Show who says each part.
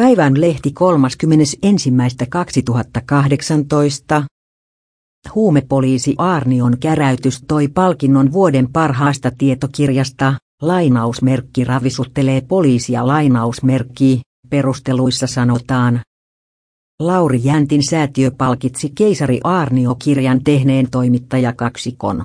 Speaker 1: Päivän lehti 31.2018. Huumepoliisi Arnion käräytys toi palkinnon vuoden parhaasta tietokirjasta, lainausmerkki ravisuttelee poliisia lainausmerkki, perusteluissa sanotaan. Lauri Jäntin säätiö palkitsi keisari Arnio-kirjan tehneen toimittajakaksikon.